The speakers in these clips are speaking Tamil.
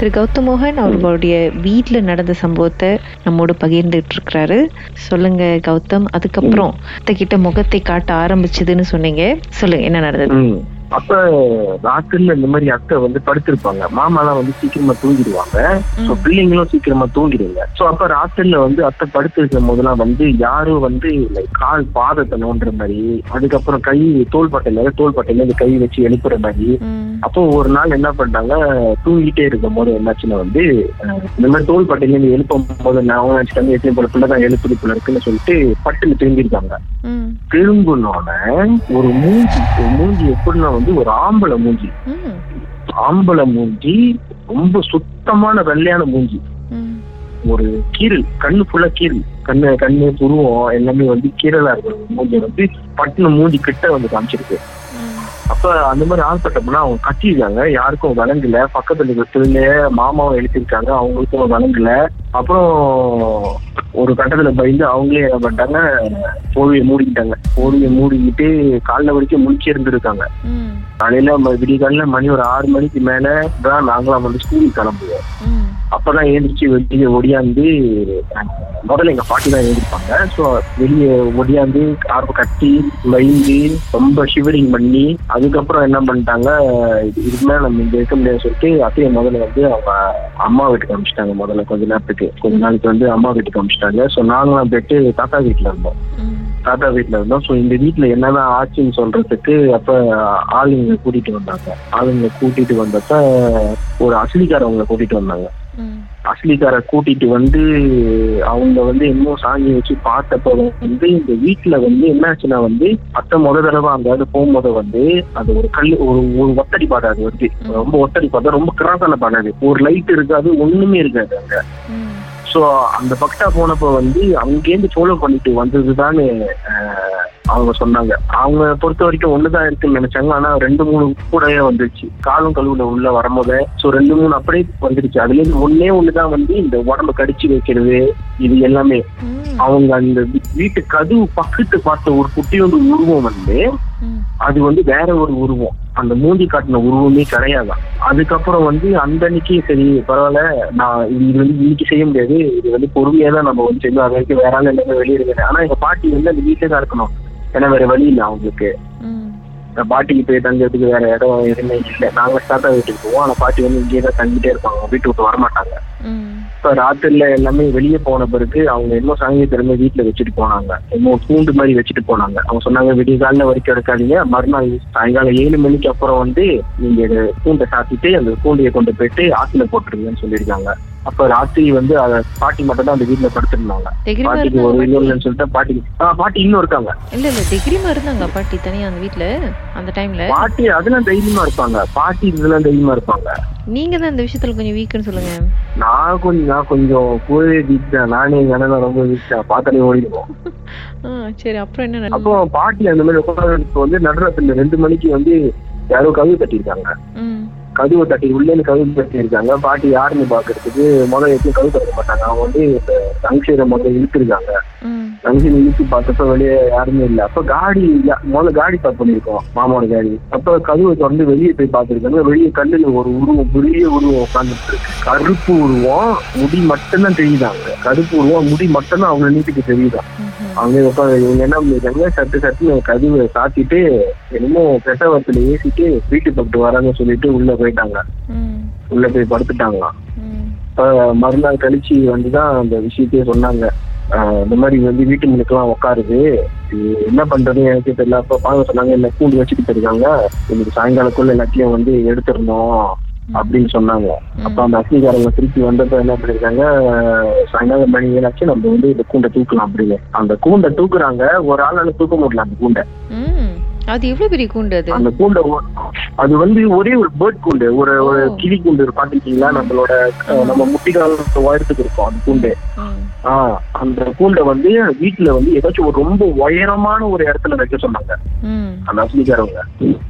திரு கௌதம் மோகன் அவர்களுடைய வீட்டில் நடந்த சம்பவத்தை நம்மோடு பகிர்ந்துட்டு இருக்கிறாரு சொல்லுங்க கௌதம். அதுக்கப்புறம் கிட்ட முகத்தை காட்ட ஆரம்பிச்சதுன்னு சொன்னீங்க. சொல்லுங்க என்ன நடந்தது. அப்ப ராத்திரில இந்த மாதிரி அத்தை வந்து படுத்திருப்பாங்க. மாமாலாம் வந்து சீக்கிரமா தூங்கிடுவாங்க. சோ பிள்ளைங்களும் சீக்கிரமா தூங்கிடுங்க. சோ அப்ப ராத்திரில வந்து அத்தை படுத்திருக்கும் போதெல்லாம் வந்து யாரும் வந்து கால் பாதத்தை நோண்டுற மாதிரி அதுக்கப்புறம் கை தோள்பட்டையில தோள்பட்டையில இந்த கை வச்சு எழுப்புற மாதிரி. அப்போ ஒரு நாள் என்ன பண்ணாங்க தூங்கிட்டே இருக்கும் போது என்னாச்சுன்னா வந்து இந்த மாதிரி தோள்பட்டையில இருந்து எழுப்பும் போது நான் அவங்க நினைச்சிட்டாங்க எப்பயும் போல பிள்ளைதான் எழுப்புது போல இருக்குன்னு சொல்லிட்டு பட்டுன்னு திரும்பிருக்காங்க. ம், திரும்பினோட ஒரு மூஞ்சி மூஞ்சி எப்படின்னா வந்து ஒரு ஆம்பளை மூஞ்சி. ஆம்பளை மூஞ்சி ரொம்ப சுத்தமான வெள்ளையான மூஞ்சி. ஒரு கீரல் கண்ணு ஃபுல்லா கீரல் கண்ணு கண்ணு புருவம் எல்லாமே வந்து கீரலா இருக்கு மூஞ்சி வந்து பட்டுன்னு மூஞ்சி கிட்ட வந்து காமிச்சிருக்கு. அப்ப அந்த மாதிரி ஆள்பட்டப்பனா அவங்க கத்திருக்காங்க யாருக்கும் வழங்கல பக்கத்துல இருக்கிற மாமாவும் எழுப்பியிருக்காங்க. அவங்களுக்கும் வழங்கல அப்புறம் ஒரு கட்டத்துல பயந்து அவங்களே என்ன பண்ணிட்டாங்க போர்வையை மூடிக்கிட்டாங்க. போர்வையை மூடிக்கிட்டு காலைல வரைக்கும் முழிச்சு இருந்திருக்காங்க. காலையில விடிய காலையில மணி ஒரு ஆறு மணிக்கு மேல தான் நாங்களாம் வந்து ஸ்கூலுக்கு கிளம்புவோம். அப்பதான் எழுந்திரிச்சு வெளியே ஒடியாந்து முதல்ல எங்க பாட்டி தான் எழுந்திருப்பாங்க ஸோ வெளியே ஒடியாந்து கார்பு கட்டி பயந்து ரொம்ப ஷிவரிங் பண்ணி அதுக்கப்புறம் என்ன பண்ணிட்டாங்க இதுக்கு மேலே நம்ம இங்க இருக்க முடியாது சொல்லிட்டு அத்தையை முதல்ல வந்து அவங்க அம்மா வீட்டுக்கு அனுப்பிச்சிட்டாங்க முதல்ல கொஞ்ச நேரத்துக்கு. கொஞ்ச நாளைக்கு வந்து அம்மா வீட்டுக்கு அனுப்பிச்சிட்டாங்க. ஸோ நாங்களாம் போயிட்டு தாத்தா வீட்டுல இருந்தோம். தாத்தா வீட்டுல இருந்தோம். ஸோ இந்த வீட்டுல என்னதான் ஆச்சுன்னு சொல்றதுக்கு அப்ப ஆளுங்களை கூட்டிட்டு வந்தாங்க. ஆளுங்களை கூட்டிட்டு வந்தப்ப ஒரு அசலிக்காரவங்களை கூட்டிட்டு வந்தாங்க. ம், அசலிக்கார கூட்டிட்டு வந்து அவங்க வந்து இன்னும் சாங்கி வச்சு பார்த்தப்ப வந்து இந்த வீட்டுல வந்து என்னாச்சுன்னா வந்து அத்தை முத தடவை அந்த இது போகும்போது வந்து அது ஒரு கல் ஒரு ஒரு ஒத்தடி பாடம் அது வந்து. ரொம்ப ஒத்தடி பாடம் ரொம்ப கிராஸான பாடம் அது. ஒரு லைட் இருக்காது ஒண்ணுமே இருக்காது அங்க. ஸோ அந்த பக்தா போனப்ப வந்து அங்கேருந்து ஃபாலோ பண்ணிட்டு வந்ததுதான்னு ஆஹ், அவங்க சொன்னாங்க. அவங்க பொறுத்த வரைக்கும் ஒண்ணுதான் இருக்குன்னு நினைச்சாங்க. ஆனா ரெண்டு மூணு கூடவே வந்துருச்சு. காலும் கழுவுல உள்ள வரும்போது ஸோ ரெண்டு மூணு அப்படியே வந்துருச்சு. அதுல இருந்து ஒன்னே ஒண்ணுதான் வந்து இந்த உடம்ப கடிச்சு வைக்கிறது இது எல்லாமே. அவங்க அந்த வீட்டு கதவு பக்கத்து பார்த்த ஒரு குட்டியோட உருவம் வந்து அது வந்து வேற ஒரு உருவம். அந்த மூஞ்சி காட்டின உருவமே கிடையாதான் அதுக்கப்புறம் வந்து அந்த அன்னைக்கு சரி பரவாயில்ல நான் இது வந்து இன்னைக்கு செய்ய முடியாது. இது வந்து பொறுமையா தான் நம்ம வந்து செய்யணும். அது வரைக்கும் வேற ஆள் எல்லாமே வெளியே இருக்கிறேன் ஆனா எங்க பாட்டி வந்து அந்த வீட்டுல தான் இருக்கணும். ஏன்னா வேற வழி இல்லை அவங்களுக்கு. பாட்டிக்கு போய் தங்கிறதுக்கு வேற இடம் எதுவுமே இல்லை. நாங்க தாத்தா வீட்டுக்கு போவோம். ஆனா பாட்டி வந்து இங்கேயே தான் தங்கிட்டே இருப்பாங்க. வீட்டு விட்டு வரமாட்டாங்க. இப்ப ராத்திரில எல்லாமே வெளியே போன பிறகு அவங்க இன்னும் சாயந்தரமே வீட்டுல வச்சுட்டு போனாங்க. இன்னும் கூண்டு மாதிரி வச்சுட்டு போனாங்க. அவங்க சொன்னாங்க விடிய காலில் வரைக்கும் எடுக்காதீங்க மறுநாள் சாயங்காலம் ஏழு மணிக்கு அப்புறம் வந்து நீங்க கூண்டை சாத்திட்டு அந்த கூண்டையை கொண்டு போயிட்டு ஆத்துல போட்டுருங்கன்னு சொல்லியிருக்காங்க. அப்ப ராத்திரி வந்து அத பாட்டி மட்டும் தான் அந்த வீட்டுல படுத்திருந்தாங்க. பாட்டிக்கு ஒரு இல்லைன்னு சொல்லிட்டு பாட்டி பாட்டி இன்னும் இருக்காங்க. இல்ல இல்ல தைரியமா இருந்தாங்க பாட்டி தனியா அந்த வீட்ல அந்த டைம்ல பாட்டி அதெல்லாம் தைரியமா இருப்பாங்க. பாட்டி இதெல்லாம் தைரியமா இருப்பாங்க. நீங்க தான் இந்த விஷயத்துல கொஞ்சம் வீக்குன்னு சொல்லுங்க. நான் கொஞ்சம் நான் கொஞ்சம் கூடவே வீக் தான். நானே எங்க அண்ணன் ரொம்ப வீக் தான். பார்த்தாலே ஓடிடுவோம். சரி அப்புறம் என்ன? அப்போ பாட்டி அந்த மாதிரி உட்கார்ந்து வந்து நடுராத்திரில ரெண்டு மணிக்கு வந்து யாரோ கதவு தட்டியிருக்காங்க. ம். கதவை தட்டி உள்ளேன்னு கதவு தட்டியிருக்காங்க பாட்டி யாருன்னு பாக்குறதுக்கு முதல்ல எப்பயும் கதவு தட்ட மாட்டாங்க. அவங்க வந்து தங்கசீரை முதல்ல இழுத்துருக்காங்க. தங்கசீரை இழுத்து பார்த்தப்ப வெளியே யாருமே இல்லை. அப்ப காடி முதல்ல காடி பார்க் பண்ணிருக்கோம் மாமாவோட காடி. அப்ப கதவை திறந்து வெளியே போய் பார்த்திருக்காங்க. வெளியே கல்லுல ஒரு உருவம் பெரிய உருவம் உட்காந்துட்டு இருக்கு கருப்பு உருவம் முடி மட்டும்தான் தெரியுதாங்க கருப்பு உருவம் முடி மட்டும்தான் அவங்க நீட்டுக்கு தெரியுதான். அவங்க உட்காந்து இவங்க என்ன பண்ணிருக்காங்க? சட்டு சட்டுன்னு கதவை சாத்திட்டு என்னமோ பெட்டவத்துல ஏசிட்டு வீட்டு பக்கத்து வராங்கன்னு சொல்லிட்டு உள்ள போயிட்டாங்க. உள்ள போய் படுத்துட்டாங்களாம். மறுநாள் கழிச்சு வந்துதான் அந்த விஷயத்தையே சொன்னாங்க. இந்த மாதிரி வந்து வீட்டு முன்னுக்கெல்லாம் உட்காருது என்ன பண்றதுன்னு எனக்கு தெரியல. அப்ப பாங்க சொன்னாங்க இல்ல கூண்டு வச்சுட்டு போயிருக்காங்க இன்னைக்கு சாயங்காலக்குள்ள எல்லாத்தையும் வந்து எடுத்துடணும். அப்படின்னு சொன்னாங்க. அப்ப அந்த அக்னிகாரங்க திருப்பி வந்தப்ப என்ன பண்ணிருக்காங்க? சாயங்காலம் மணி ஏழாச்சு நம்ம வந்து இந்த கூண்டை தூக்கலாம் அப்படின்னு. அந்த கூண்டை தூக்குறாங்க ஒரு ஆளால தூக்க முடியல அந்த கூண்டை. அது எவ்வளவு பெரிய கூண்டு அது? அந்த கூண்டை அது வந்து ஒரே ஒரு பேர்ட் கூண்டு ஒரு ஒரு. கிளி கூண்டு பாத்திருக்கீங்களா நம்மளோட நம்ம முட்டிகால உயரத்துக்கு இருக்கும் அந்த கூண்டு. ஆஹ் அந்த கூண்டை வந்து வீட்டுல வந்து ஏதாச்சும் ஒரு ரொம்ப உயரமான ஒரு இடத்துல வைக்க சொன்னாங்க. அந்த அசலிக்காரவங்க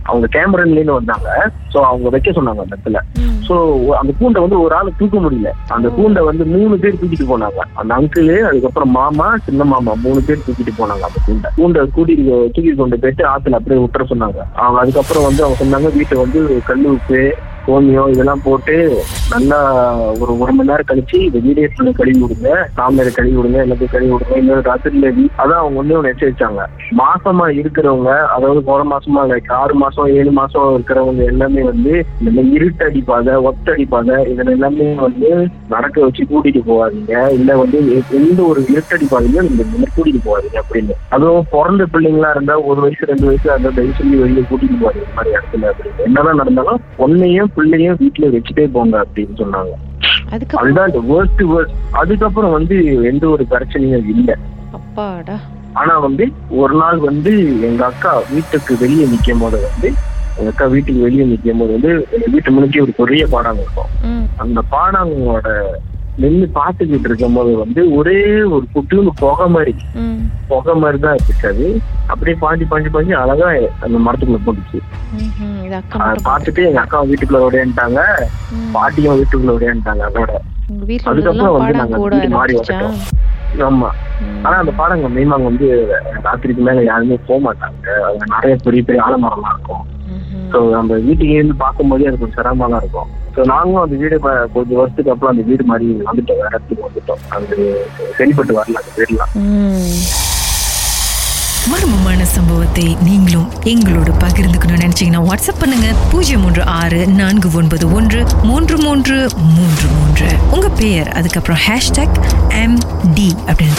அவங்க கேமரன்லேருந்து வந்தாங்க. சோ அவங்க வைக்க சொன்னாங்க அந்த இடத்துல. சோ அந்த கூண்டை வந்து ஒரு ஆள் தூக்க முடியல. அந்த கூண்டை வந்து மூணு பேர் தூக்கிட்டு போனாங்க. அந்த அங்கிள் அதுக்கப்புறம் மாமா சின்ன மாமா மூணு பேர் தூக்கிட்டு போனாங்க அந்த கூண்டை. கூண்டை கூட்டிட்டு தூக்கிட்டு கொண்டு போயிட்டு ஆத்துல அப்படியே விட்டுற சொன்னாங்க. அவங்க அதுக்கப்புறம் வந்து அவங்க சொன்னாங்க வீட்டை வந்து கல் உப்பு கோமியம் இதெல்லாம் போட்டு நல்லா ஒரு ஒரு மணி நேரம் கழிச்சு இந்த வீடியோ கழுவி விடுங்க. சாமியாரை கழுவி விடுங்க எல்லாத்தையும் கழுவி விடுங்க. இன்னொரு ராத்திரில அதான் அவங்க வந்து ஒன்று எச்சரிச்சாங்க. மாசமா இருக்கிறவங்க அதாவது போன மாசமா லைக் ஆறு மாசம் ஏழு மாசம் இருக்கிறவங்க எல்லாமே வந்து இந்த மாதிரி இருட்டடிப்பாத ஒத்தடிப்பாத இதுல எல்லாமே வந்து நடக்க வச்சு கூட்டிட்டு போவாதீங்க இல்ல வந்து எந்த ஒரு இருட்டடிப்பாதையும் நீங்க இந்த மாதிரி கூட்டிட்டு போவாதீங்க அப்படின்னு. அதுவும் பிறந்த பிள்ளைங்களா இருந்தா ஒரு வயசு ரெண்டு வயசு அந்த தயவு சொல்லி வெளியே கூட்டிட்டு போவாதீங்க மாதிரி இடத்துல அப்படின்னு. என்னதான் நடந்தாலும் ஒன்னையும் பிள்ளையும் வீட்டுல வச்சுட்டே போங்க அப்படின்னு சொன்னாங்க. அதுதான் இந்த வேர்ஸ்ட் வேர்ஸ்ட் அதுக்கப்புறம் வந்து எந்த ஒரு பிரச்சனையும் இல்லை. அப்பாடா. ஆனா வந்து ஒரு நாள் வந்து எங்க அக்கா வீட்டுக்கு வெளியே நிக்கும் போது வந்து எங்க அக்கா வீட்டுக்கு வெளியே நிக்கும் போது வந்து எங்க வீட்டு முன்னாடி ஒரு பெரிய பாடாங்க இருக்கும். அந்த பாடாங்களோட நின்று பார்த்துக்கிட்டு இருக்கும் போது வந்து ஒரே ஒரு குட்டியூண்டு புகை மாதிரி புகை மாதிரி தான் இருக்காது அப்படியே பாஞ்சி பாஞ்சி பாஞ்சி அழகா அந்த மரத்துக்குள்ள போட்டுச்சு. பார்த்துட்டு எங்க அக்கா வீட்டுக்குள்ள ம். பாட்டியும் வீட்டுக்குள்ள ஓடியான்ட்டாங்க அதோட. அதுக்கப்புறம் வந்து நாங்க மாறி வந்துட்டோம். ஆமா. ஆனா அந்த பாடங்க மெய்மாங்க வந்து ராத்திரிக்கு மேல யாருமே போக மாட்டாங்க. அங்க நிறைய பெரிய பெரிய ஆலமரம்லாம் இருக்கும். ஸோ நம்ம வீட்டுக்கு இருந்து பார்க்கும்போதே அது கொஞ்சம் சிரமமா தான் இருக்கும். ஸோ நாங்களும் அந்த வீடு கொஞ்சம் வருஷத்துக்கு அப்புறம் அந்த வீடு மாதிரி வந்துட்டோம். வேற இடத்துக்கு வந்துட்டோம். அது சரிப்பட்டு வரல அந்த வீடுலாம் மர்மமான சம்பவத்தை நீங்களும் எங்களோடு பகிர்ந்துக்கணும்னு நினைச்சீங்கன்னா வாட்ஸ்அப் பண்ணுங்க. பூஜ்ஜியம் மூன்று ஆறு நான்கு ஒன்பது ஒன்று மூன்று மூன்று மூன்று மூன்று. உங்க பெயர் அதுக்கப்புறம் ஹேஷ்டாக் எம் டி அப்படின்னு